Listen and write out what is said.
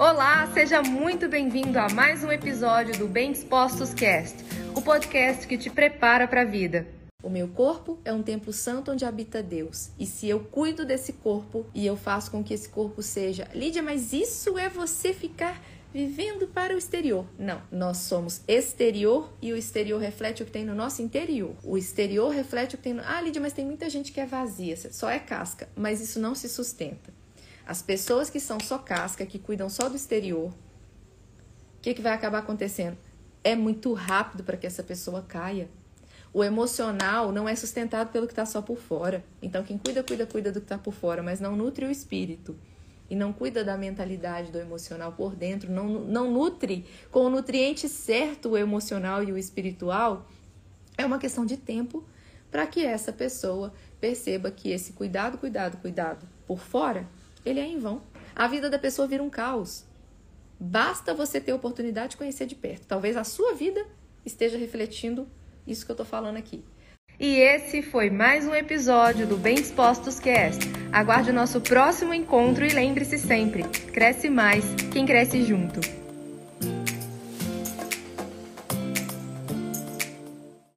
Olá, seja muito bem-vindo a mais um episódio do Bem Dispostos Cast, o podcast que te prepara para a vida. O meu corpo é um templo santo onde habita Deus. E se eu cuido desse corpo e eu faço com que esse corpo seja, Lídia, mas isso é você ficar vivendo para o exterior. Não, nós somos exterior e o exterior reflete o que tem no nosso interior. O exterior reflete o que tem no. Ah, Lídia, mas tem muita gente que é vazia, só é casca, mas isso não se sustenta. As pessoas que são só casca, que cuidam só do exterior, o que, que vai acabar acontecendo? É muito rápido para que essa pessoa caia. O emocional não é sustentado pelo que está só por fora. Então, quem cuida, cuida, cuida do que está por fora, mas não nutre o espírito e não cuida da mentalidade do emocional por dentro, não, não nutre com o nutriente certo o emocional e o espiritual, é uma questão de tempo para que essa pessoa perceba que esse cuidado, cuidado, cuidado por fora, ele é em vão. A vida da pessoa vira um caos. Basta você ter a oportunidade de conhecer de perto. Talvez a sua vida esteja refletindo isso que eu estou falando aqui. E esse foi mais um episódio do Bem Dispostos Cast. Aguarde o nosso próximo encontro e lembre-se sempre: cresce mais quem cresce junto.